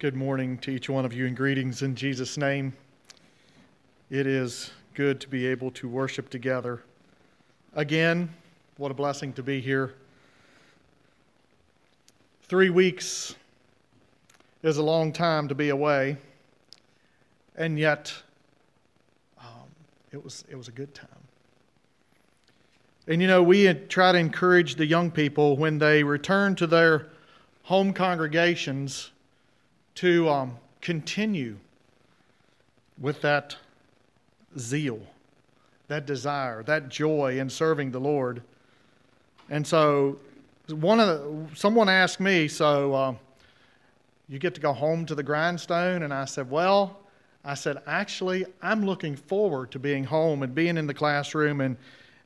Good morning to each one of you and greetings in Jesus' name. It is good to be able to worship together. Again, what a blessing to be here. Three weeks is a long time to be away, and yet um, it, was, it was a good time. And you know, we try to encourage the young people when they return to their home congregations to um, continue with that zeal, that desire, that joy in serving the Lord. And so, one of the, someone asked me, so uh, you get to go home to the grindstone? And I said, well, I said, actually, I'm looking forward to being home and being in the classroom and,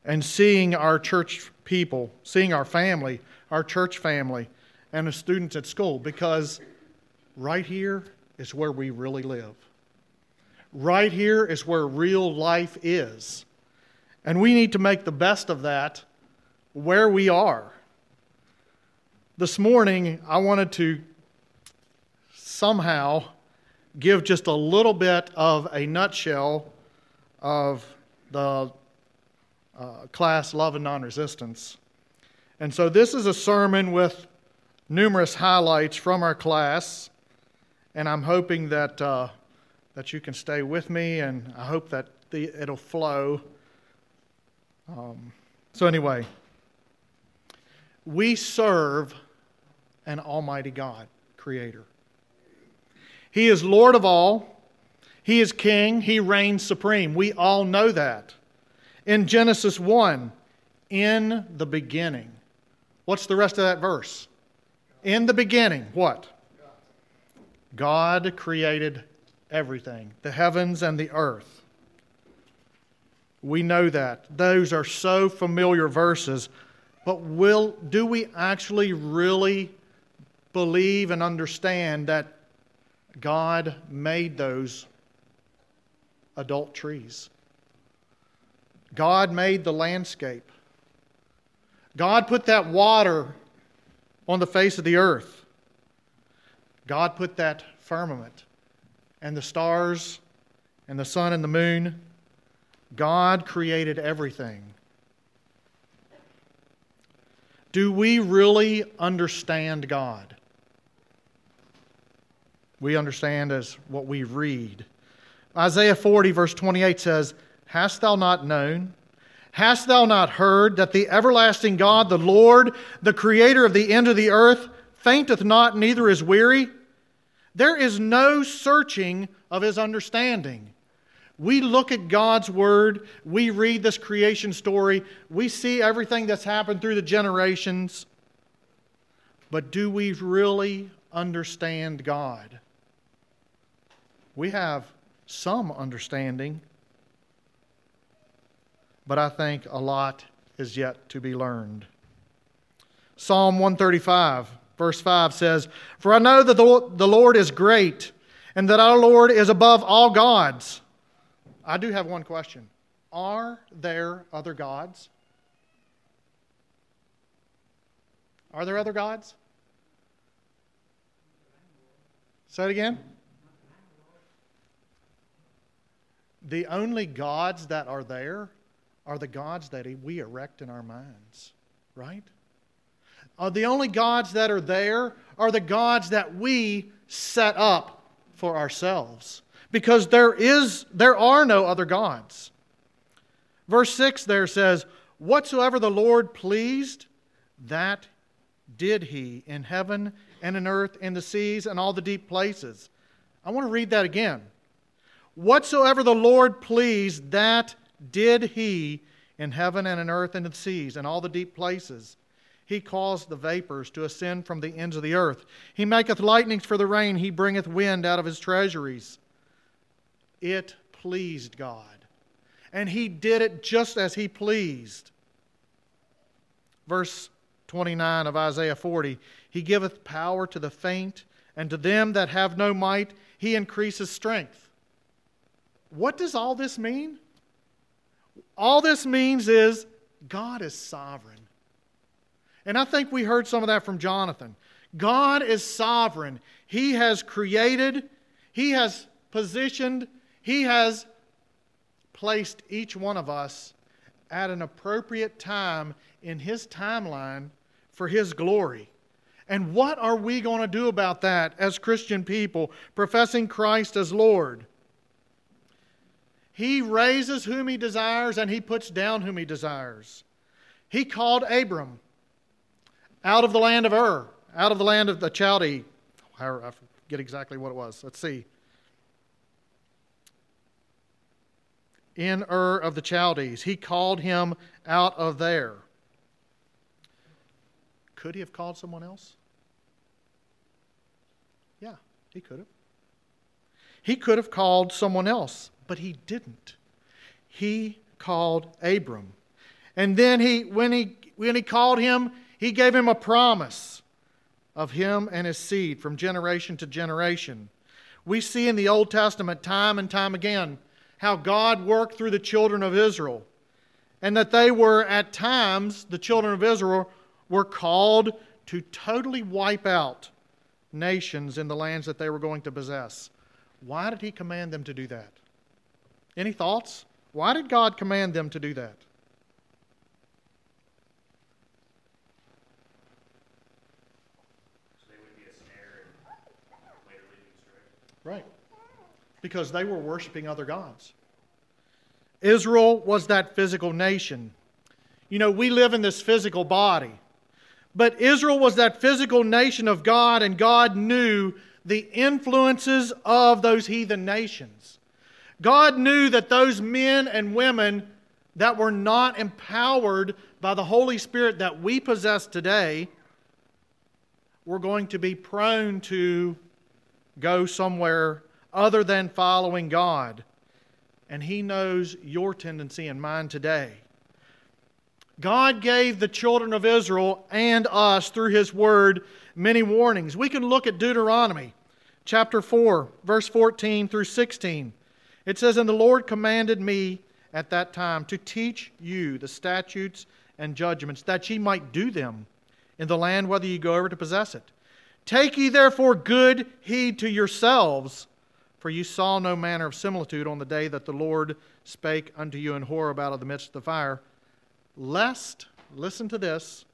and seeing our church people, seeing our family, our church family, and the students at school because right here is where we really live. Right here is where real life is. And we need to make the best of that where we are. This morning, I wanted to somehow give just a little bit of a nutshell of the uh, class Love and Non Resistance. And so, this is a sermon with numerous highlights from our class and I'm hoping that uh, that you can stay with me, and I hope that the, it'll flow. Um, so anyway, we serve an Almighty God, Creator. He is Lord of all. He is King. He reigns supreme. We all know that. In Genesis 1, in the beginning. What's the rest of that verse? In the beginning, what? God created everything, the heavens and the earth. We know that. Those are so familiar verses. But will, do we actually really believe and understand that God made those adult trees? God made the landscape. God put that water on the face of the earth. God put that firmament and the stars and the sun and the moon. God created everything. Do we really understand God? We understand as what we read. Isaiah 40, verse 28 says, Hast thou not known? Hast thou not heard that the everlasting God, the Lord, the creator of the end of the earth, fainteth not, neither is weary. There is no searching of his understanding. We look at God's word, we read this creation story, we see everything that's happened through the generations. But do we really understand God? We have some understanding, but I think a lot is yet to be learned. Psalm 135 Verse 5 says, For I know that the Lord is great and that our Lord is above all gods. I do have one question Are there other gods? Are there other gods? Say it again. The only gods that are there are the gods that we erect in our minds, right? Uh, the only gods that are there are the gods that we set up for ourselves because there is there are no other gods. Verse 6 there says, "Whatsoever the Lord pleased, that did he in heaven and in earth and the seas and all the deep places." I want to read that again. Whatsoever the Lord pleased, that did he in heaven and in earth and in the seas and all the deep places. He caused the vapors to ascend from the ends of the earth. He maketh lightnings for the rain. He bringeth wind out of his treasuries. It pleased God. And he did it just as he pleased. Verse 29 of Isaiah 40 He giveth power to the faint, and to them that have no might, he increases strength. What does all this mean? All this means is God is sovereign. And I think we heard some of that from Jonathan. God is sovereign. He has created, He has positioned, He has placed each one of us at an appropriate time in His timeline for His glory. And what are we going to do about that as Christian people professing Christ as Lord? He raises whom he desires and he puts down whom he desires. He called Abram out of the land of Ur, out of the land of the Chaldee. I forget exactly what it was. Let's see. In Ur of the Chaldees. He called him out of there. Could he have called someone else? Yeah, he could have. He could have called someone else, but he didn't. He called Abram. And then he when he when he called him, he gave him a promise of him and his seed from generation to generation. We see in the Old Testament time and time again how God worked through the children of Israel and that they were at times the children of Israel were called to totally wipe out nations in the lands that they were going to possess. Why did he command them to do that? Any thoughts? Why did God command them to do that? Right. Because they were worshiping other gods. Israel was that physical nation. You know, we live in this physical body. But Israel was that physical nation of God, and God knew the influences of those heathen nations. God knew that those men and women that were not empowered by the Holy Spirit that we possess today were going to be prone to go somewhere other than following God. And He knows your tendency and mine today. God gave the children of Israel and us through His Word many warnings. We can look at Deuteronomy chapter 4, verse 14 through 16. It says, And the Lord commanded me at that time to teach you the statutes and judgments, that ye might do them in the land whether ye go over to possess it. Take ye therefore good heed to yourselves, for you saw no manner of similitude on the day that the Lord spake unto you in Horeb out of the midst of the fire lest, listen to this,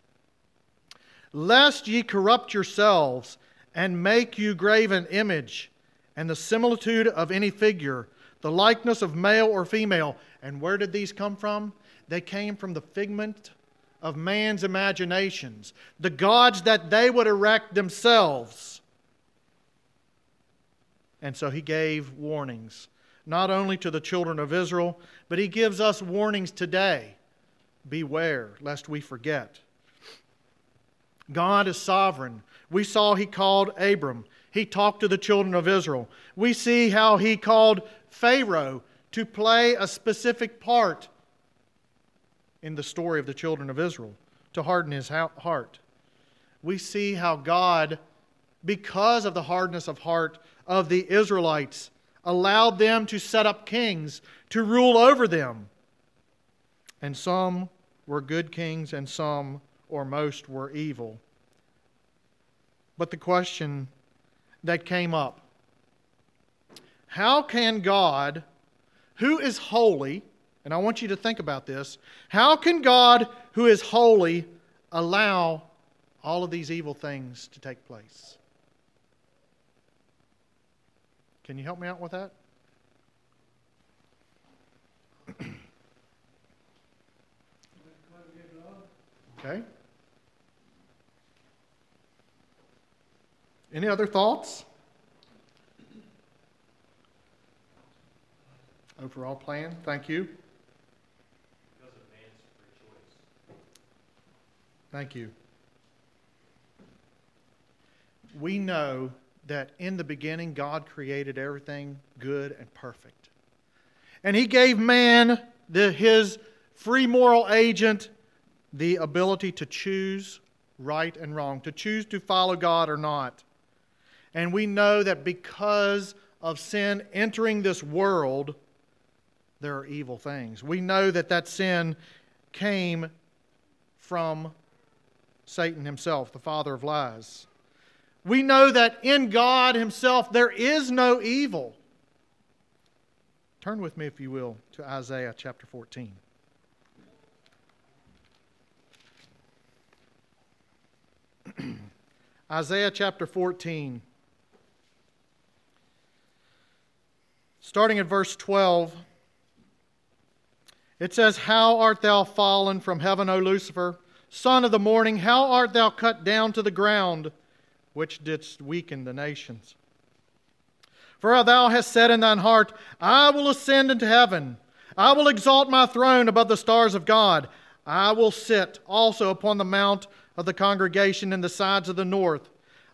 lest ye corrupt yourselves and make you graven image and the similitude of any figure, the likeness of male or female. And where did these come from? They came from the figment of man's imaginations, the gods that they would erect themselves. And so he gave warnings, not only to the children of Israel, but he gives us warnings today beware lest we forget. God is sovereign. We saw he called Abram. He talked to the children of Israel. We see how he called Pharaoh to play a specific part in the story of the children of Israel, to harden his heart. We see how God, because of the hardness of heart of the Israelites, allowed them to set up kings to rule over them. And some were good kings and some or most were evil. But the question that came up how can God, who is holy, and I want you to think about this, how can God, who is holy, allow all of these evil things to take place? Can you help me out with that? Okay? Any other thoughts? Overall plan, thank you. Thank you. We know that in the beginning God created everything good and perfect. And He gave man the, his free moral agent the ability to choose right and wrong, to choose to follow God or not. And we know that because of sin entering this world, there are evil things. We know that that sin came from Satan himself, the father of lies. We know that in God Himself there is no evil. Turn with me, if you will, to Isaiah chapter 14. Isaiah chapter 14. Starting at verse 12, it says, How art thou fallen from heaven, O Lucifer, son of the morning? How art thou cut down to the ground, which didst weaken the nations? For thou hast said in thine heart, I will ascend into heaven. I will exalt my throne above the stars of God. I will sit also upon the mount of the congregation in the sides of the north.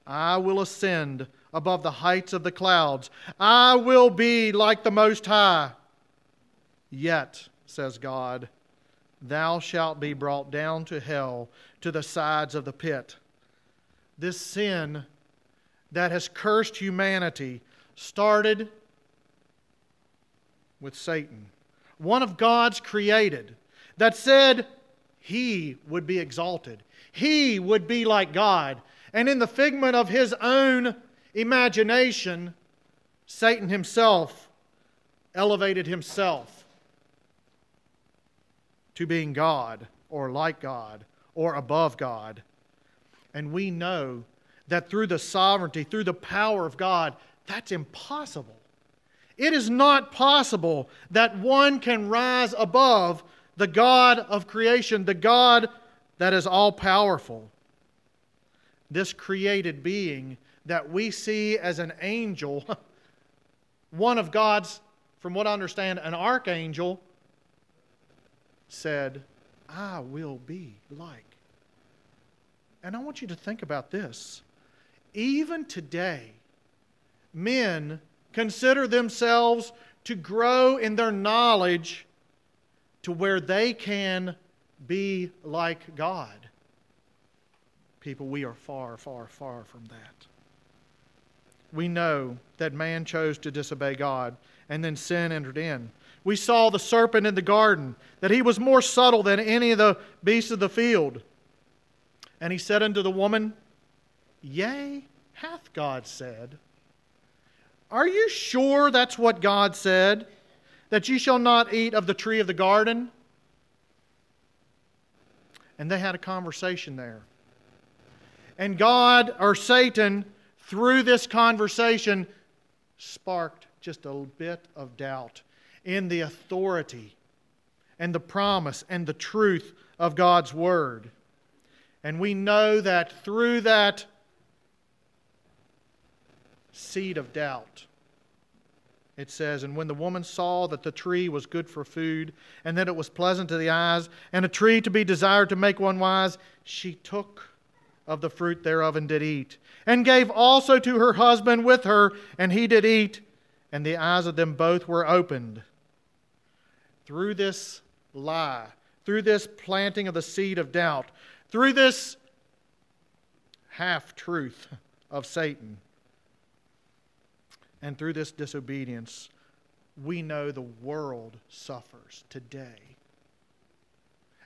I will ascend above the heights of the clouds. I will be like the Most High. Yet, says God, thou shalt be brought down to hell, to the sides of the pit. This sin that has cursed humanity started with Satan, one of God's created, that said he would be exalted, he would be like God. And in the figment of his own imagination, Satan himself elevated himself to being God or like God or above God. And we know that through the sovereignty, through the power of God, that's impossible. It is not possible that one can rise above the God of creation, the God that is all powerful. This created being that we see as an angel, one of God's, from what I understand, an archangel, said, I will be like. And I want you to think about this. Even today, men consider themselves to grow in their knowledge to where they can be like God. People, we are far, far, far from that. We know that man chose to disobey God, and then sin entered in. We saw the serpent in the garden, that he was more subtle than any of the beasts of the field. And he said unto the woman, Yea, hath God said, are you sure that's what God said? That you shall not eat of the tree of the garden? And they had a conversation there. And God, or Satan, through this conversation, sparked just a bit of doubt in the authority and the promise and the truth of God's Word. And we know that through that seed of doubt. It says, And when the woman saw that the tree was good for food, and that it was pleasant to the eyes, and a tree to be desired to make one wise, she took of the fruit thereof and did eat, and gave also to her husband with her, and he did eat, and the eyes of them both were opened. Through this lie, through this planting of the seed of doubt, through this half truth of Satan, and through this disobedience, we know the world suffers today.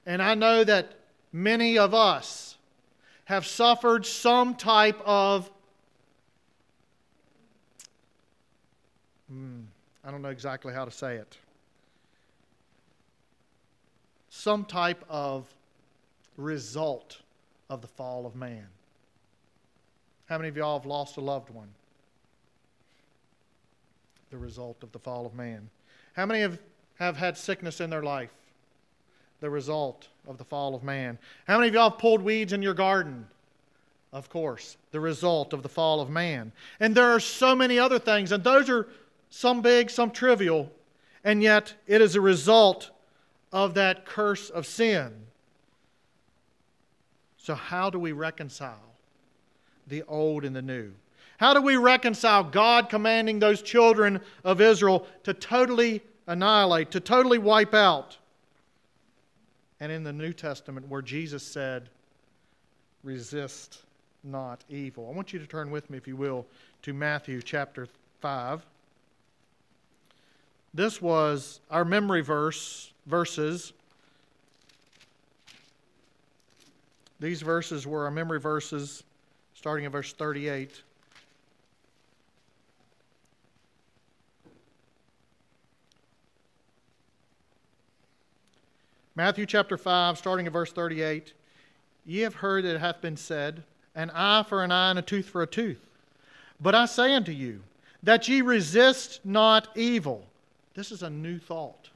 And I know that many of us have suffered some type of, hmm, I don't know exactly how to say it, some type of result of the fall of man. How many of y'all have lost a loved one? the result of the fall of man. How many have, have had sickness in their life? The result of the fall of man. How many of y'all have pulled weeds in your garden? Of course, the result of the fall of man. And there are so many other things, and those are some big, some trivial, and yet it is a result of that curse of sin. So, how do we reconcile the old and the new? How do we reconcile God commanding those children of Israel to totally annihilate, to totally wipe out? And in the New Testament, where Jesus said, resist not evil. I want you to turn with me, if you will, to Matthew chapter 5. This was our memory verse, verses. These verses were our memory verses starting at verse 38. Matthew chapter 5, starting at verse 38. Ye have heard that it hath been said, An eye for an eye, and a tooth for a tooth. But I say unto you, that ye resist not evil. This is a new thought.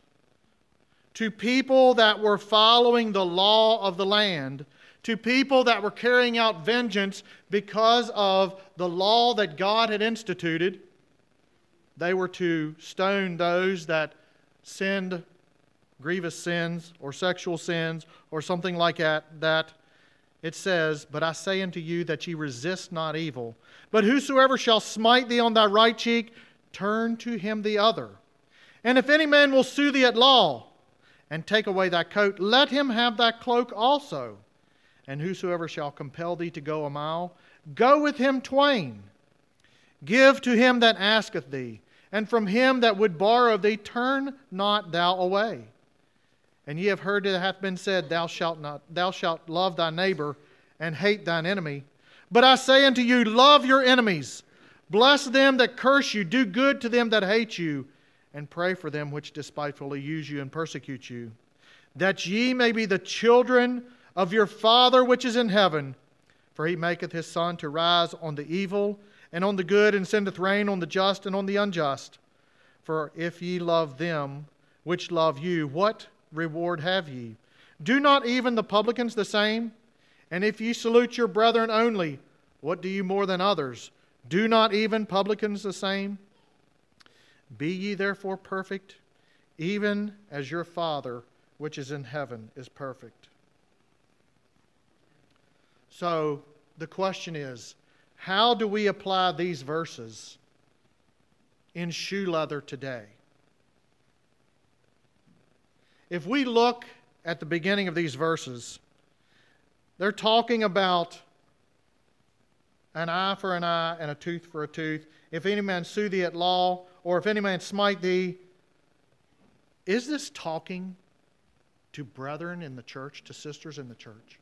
To people that were following the law of the land, to people that were carrying out vengeance because of the law that God had instituted, they were to stone those that sinned grievous sins or sexual sins or something like that, that it says, But I say unto you that ye resist not evil. But whosoever shall smite thee on thy right cheek, turn to him the other. And if any man will sue thee at law, and take away thy coat, let him have thy cloak also. And whosoever shall compel thee to go a mile, go with him twain. Give to him that asketh thee, and from him that would borrow thee, turn not thou away. And ye have heard it hath been said, Thou shalt not, thou shalt love thy neighbor and hate thine enemy. But I say unto you, love your enemies, bless them that curse you, do good to them that hate you, and pray for them which despitefully use you and persecute you, that ye may be the children of your Father which is in heaven. For he maketh his sun to rise on the evil and on the good, and sendeth rain on the just and on the unjust. For if ye love them which love you, what reward have ye? Do not even the publicans the same? And if ye salute your brethren only, what do you more than others? Do not even publicans the same? Be ye therefore perfect, even as your Father which is in heaven is perfect. So the question is how do we apply these verses in shoe leather today? If we look at the beginning of these verses, they're talking about an eye for an eye and a tooth for a tooth. If any man sue thee at law, or if any man smite thee, is this talking to brethren in the church, to sisters in the church?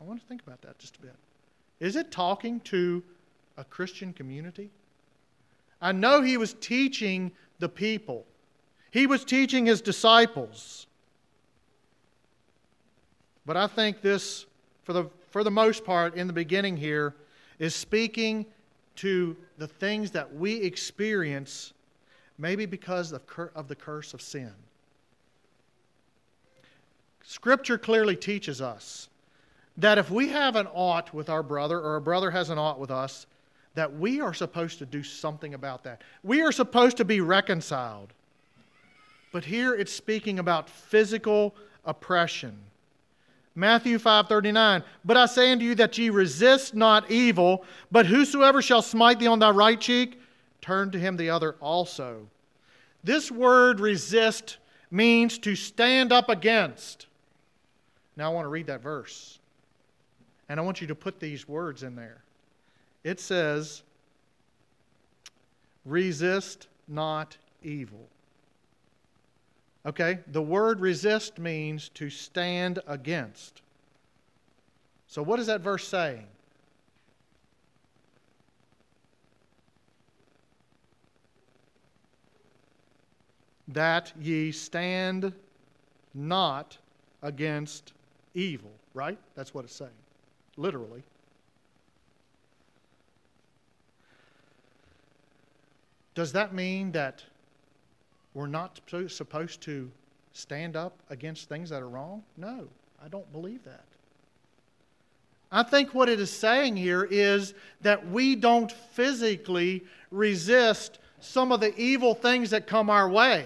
I want to think about that just a bit. Is it talking to a Christian community? I know he was teaching the people he was teaching his disciples. But I think this, for the, for the most part, in the beginning here, is speaking to the things that we experience, maybe because of, of the curse of sin. Scripture clearly teaches us that if we have an ought with our brother, or a brother has an ought with us, that we are supposed to do something about that. We are supposed to be reconciled. But here it's speaking about physical oppression. Matthew 5:39 But I say unto you that ye resist not evil, but whosoever shall smite thee on thy right cheek, turn to him the other also. This word resist means to stand up against. Now I want to read that verse. And I want you to put these words in there. It says, resist not evil. Okay? The word resist means to stand against. So, what is that verse saying? That ye stand not against evil, right? That's what it's saying, literally. Does that mean that we're not supposed to stand up against things that are wrong? No, I don't believe that. I think what it is saying here is that we don't physically resist some of the evil things that come our way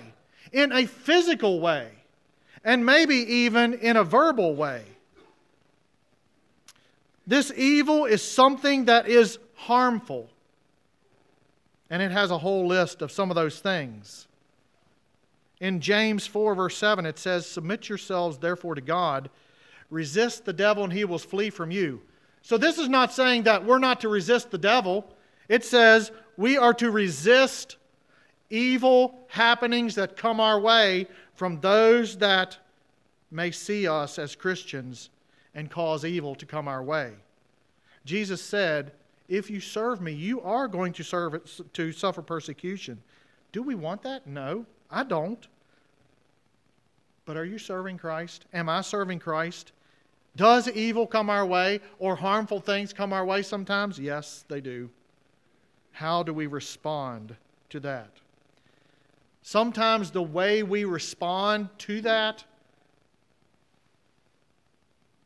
in a physical way, and maybe even in a verbal way. This evil is something that is harmful, and it has a whole list of some of those things. In James 4, verse 7, it says, Submit yourselves therefore to God, resist the devil, and he will flee from you. So, this is not saying that we're not to resist the devil. It says we are to resist evil happenings that come our way from those that may see us as Christians and cause evil to come our way. Jesus said, If you serve me, you are going to, serve to suffer persecution. Do we want that? No, I don't. But are you serving Christ? Am I serving Christ? Does evil come our way or harmful things come our way sometimes? Yes, they do. How do we respond to that? Sometimes the way we respond to that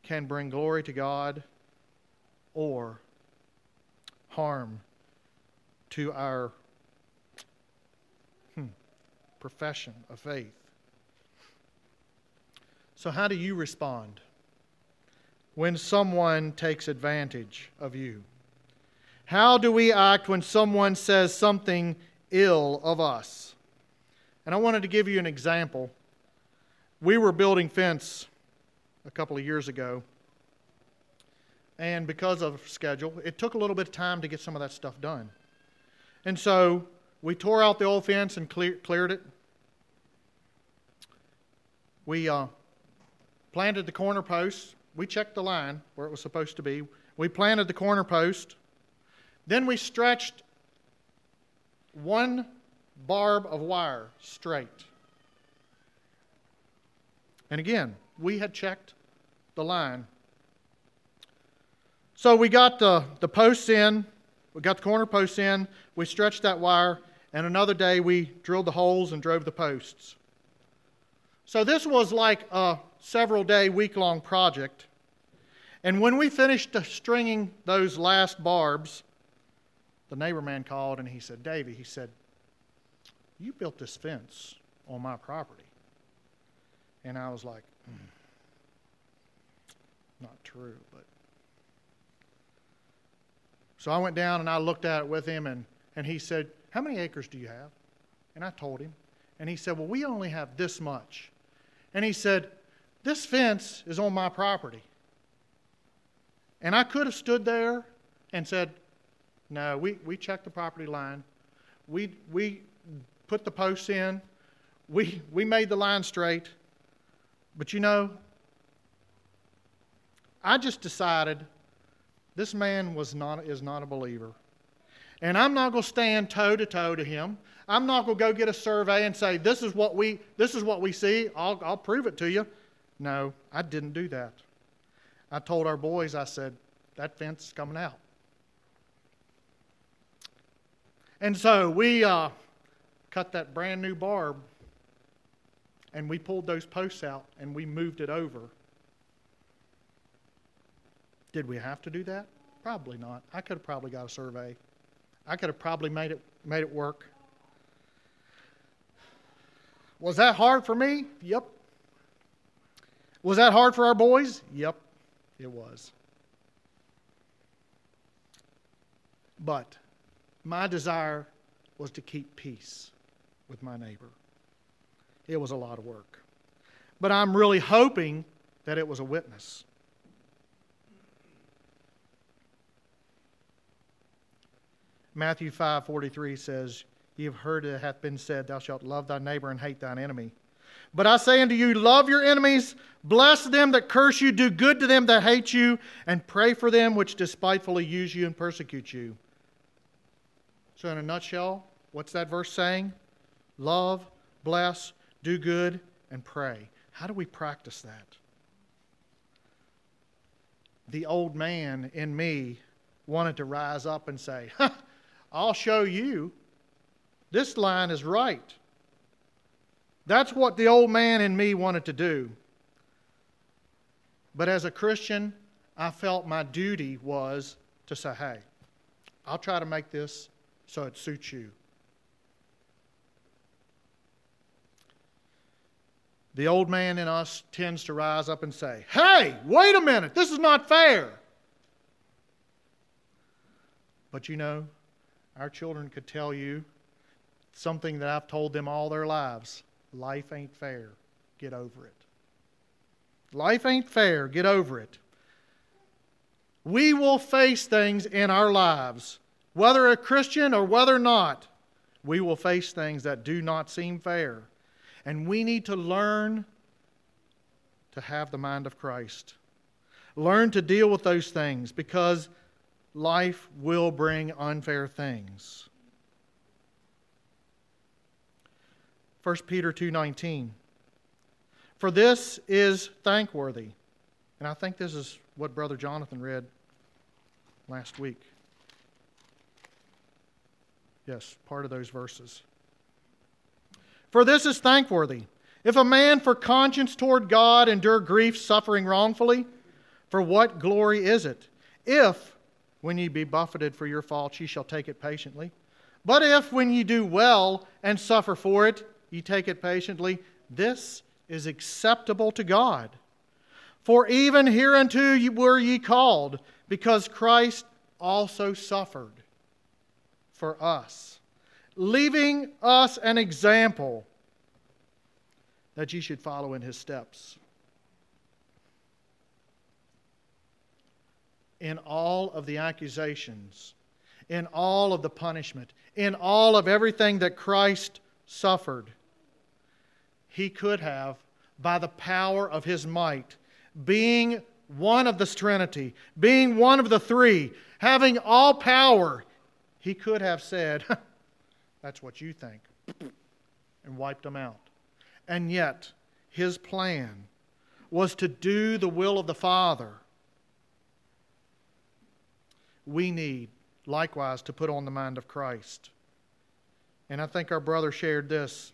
can bring glory to God or harm to our hmm, profession of faith. So, how do you respond when someone takes advantage of you? How do we act when someone says something ill of us? And I wanted to give you an example. We were building fence a couple of years ago, and because of schedule, it took a little bit of time to get some of that stuff done. And so we tore out the old fence and clear, cleared it. We uh, planted the corner posts. We checked the line where it was supposed to be. We planted the corner post. Then we stretched one barb of wire straight. And again, we had checked the line. So we got the, the posts in, we got the corner posts in, we stretched that wire, and another day we drilled the holes and drove the posts. So this was like a several day, week long project. And when we finished stringing those last barbs, the neighbor man called and he said, Davey, he said, You built this fence on my property. And I was like, mm, Not true, but. So I went down and I looked at it with him, and, and he said, How many acres do you have? And I told him. And he said, Well, we only have this much. And he said, This fence is on my property. And I could have stood there and said, No, we, we checked the property line. We, we put the posts in. We, we made the line straight. But you know, I just decided this man was not, is not a believer. And I'm not going to stand toe to toe to him. I'm not going to go get a survey and say, this is what we, this is what we see. I'll, I'll prove it to you. No, I didn't do that. I told our boys, I said, that fence is coming out. And so we uh, cut that brand new barb and we pulled those posts out and we moved it over. Did we have to do that? Probably not. I could have probably got a survey. I could have probably made it, made it work. Was that hard for me? Yep. Was that hard for our boys? Yep, it was. But my desire was to keep peace with my neighbor. It was a lot of work. But I'm really hoping that it was a witness. Matthew 5:43 says, "Ye have heard it hath been said, Thou shalt love thy neighbor and hate thine enemy." But I say unto you, love your enemies, bless them that curse you, do good to them that hate you, and pray for them which despitefully use you and persecute you. So, in a nutshell, what's that verse saying? Love, bless, do good, and pray. How do we practice that? The old man in me wanted to rise up and say, I'll show you. This line is right. That's what the old man in me wanted to do. But as a Christian, I felt my duty was to say, hey, I'll try to make this so it suits you. The old man in us tends to rise up and say, hey, wait a minute, this is not fair. But you know, our children could tell you something that I've told them all their lives life ain't fair. Get over it. Life ain't fair. Get over it. We will face things in our lives, whether a Christian or whether not, we will face things that do not seem fair. And we need to learn to have the mind of Christ. Learn to deal with those things because life will bring unfair things. 1 Peter 2:19 For this is thankworthy. And I think this is what brother Jonathan read last week. Yes, part of those verses. For this is thankworthy. If a man for conscience toward God endure grief suffering wrongfully, for what glory is it? If, when ye be buffeted for your faults, ye shall take it patiently. But if, when ye do well and suffer for it, ye take it patiently, this is acceptable to God. For even hereunto were ye called, because Christ also suffered for us, leaving us an example that ye should follow in his steps. In all of the accusations, in all of the punishment, in all of everything that Christ suffered, he could have, by the power of his might, being one of the Trinity, being one of the three, having all power, he could have said, That's what you think, and wiped them out. And yet, his plan was to do the will of the Father. We need, likewise, to put on the mind of Christ. And I think our brother shared this.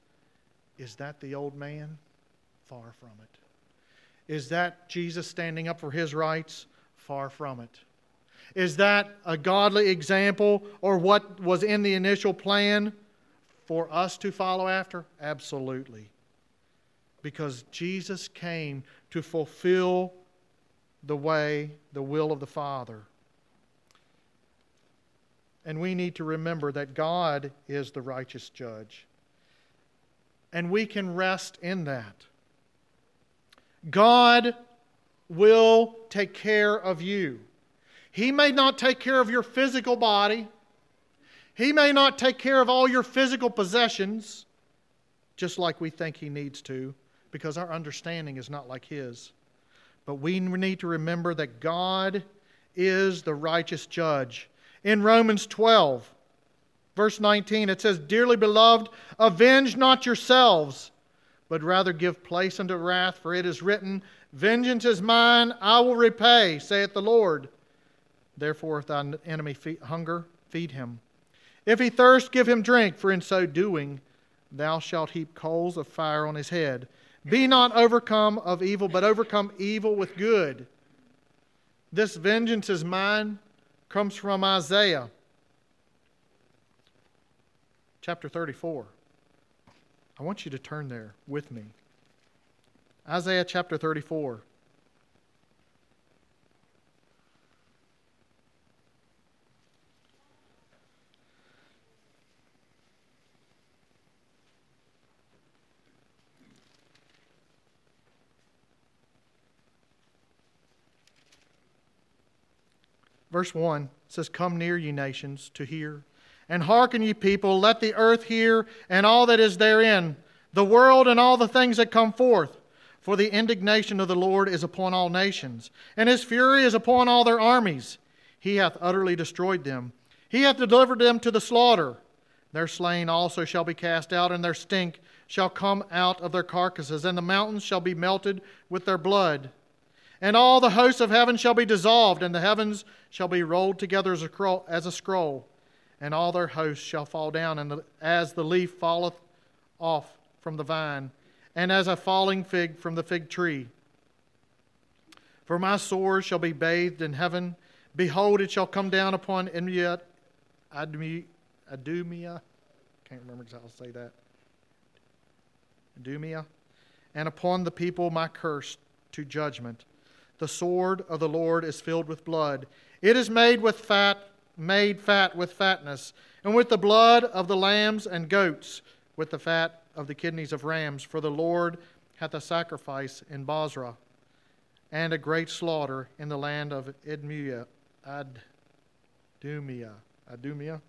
Is that the old man? Far from it. Is that Jesus standing up for his rights? Far from it. Is that a godly example or what was in the initial plan for us to follow after? Absolutely. Because Jesus came to fulfill the way, the will of the Father. And we need to remember that God is the righteous judge. And we can rest in that. God will take care of you. He may not take care of your physical body, He may not take care of all your physical possessions, just like we think He needs to, because our understanding is not like His. But we need to remember that God is the righteous judge. In Romans 12, verse 19, it says, Dearly beloved, avenge not yourselves, but rather give place unto wrath, for it is written, Vengeance is mine, I will repay, saith the Lord. Therefore, if thine enemy feed, hunger, feed him. If he thirst, give him drink, for in so doing, thou shalt heap coals of fire on his head. Be not overcome of evil, but overcome evil with good. This vengeance is mine comes from Isaiah chapter 34. I want you to turn there with me. Isaiah chapter 34. verse 1 says, Come near, ye nations, to hear. And hearken, ye people, let the earth hear, and all that is therein, the world and all the things that come forth. For the indignation of the Lord is upon all nations, and his fury is upon all their armies. He hath utterly destroyed them. He hath delivered them to the slaughter. Their slain also shall be cast out, and their stink shall come out of their carcasses, and the mountains shall be melted with their blood. And all the hosts of heaven shall be dissolved, and the heavens shall be rolled together as a, scroll, and all their hosts shall fall down, and the, as the leaf falleth off from the vine, and as a falling fig from the fig tree. For my sword shall be bathed in heaven. Behold, it shall come down upon Idumea, Idumea, can't remember how to say that. Idumea, and upon the people my curse to judgment the sword of the Lord is filled with blood. It is made with fat made fat with fatness, and with the blood of the lambs and goats, with the fat of the kidneys of rams. For the Lord hath a sacrifice in Bozrah, and a great slaughter in the land of Idumea, Adumia, Adumia.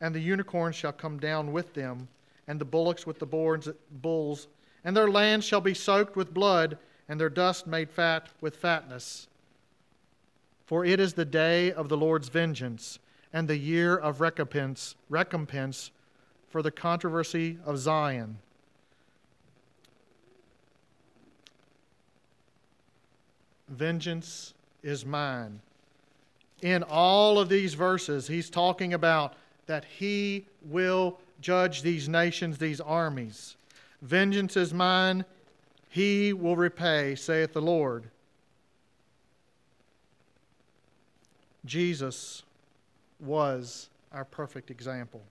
And the unicorn shall come down with them, and the bullocks with the bulls, and their land shall be soaked with blood, and their dust made fat with fatness. For it is the day of the Lord's vengeance, and the year of recompense, recompense for the controversy of Zion. Vengeance is mine. In all of these verses, he's talking about that he will judge these nations, these armies. Vengeance is mine, he will repay, saith the Lord. Jesus was our perfect example.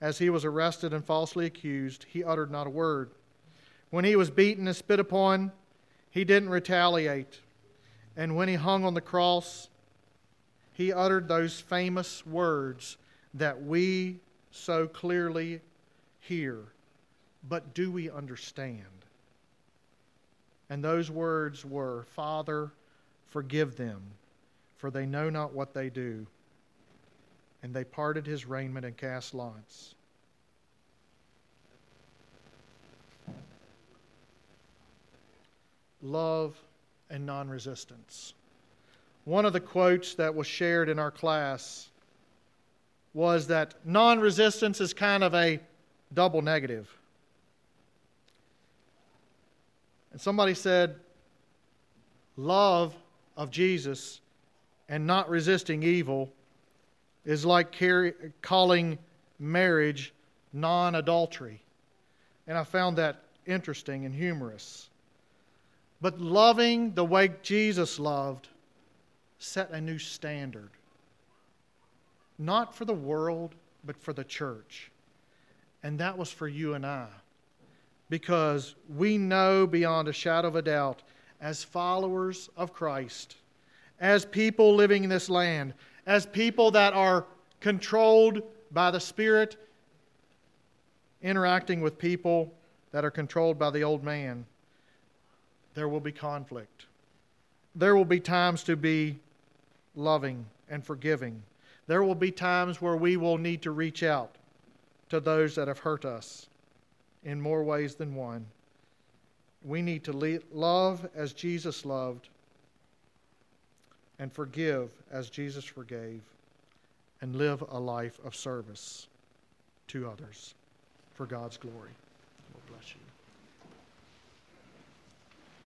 As he was arrested and falsely accused, he uttered not a word. When he was beaten and spit upon, he didn't retaliate. And when he hung on the cross, he uttered those famous words that we so clearly hear. But do we understand? And those words were Father, forgive them, for they know not what they do. And they parted his raiment and cast lots. Love and non resistance. One of the quotes that was shared in our class was that non resistance is kind of a double negative. And somebody said, love of Jesus and not resisting evil is like carry, calling marriage non adultery. And I found that interesting and humorous. But loving the way Jesus loved set a new standard. Not for the world, but for the church. And that was for you and I. Because we know beyond a shadow of a doubt, as followers of Christ, as people living in this land, as people that are controlled by the Spirit, interacting with people that are controlled by the old man, there will be conflict. There will be times to be loving and forgiving. There will be times where we will need to reach out to those that have hurt us in more ways than one. We need to love as Jesus loved and forgive as Jesus forgave and live a life of service to others for God's glory.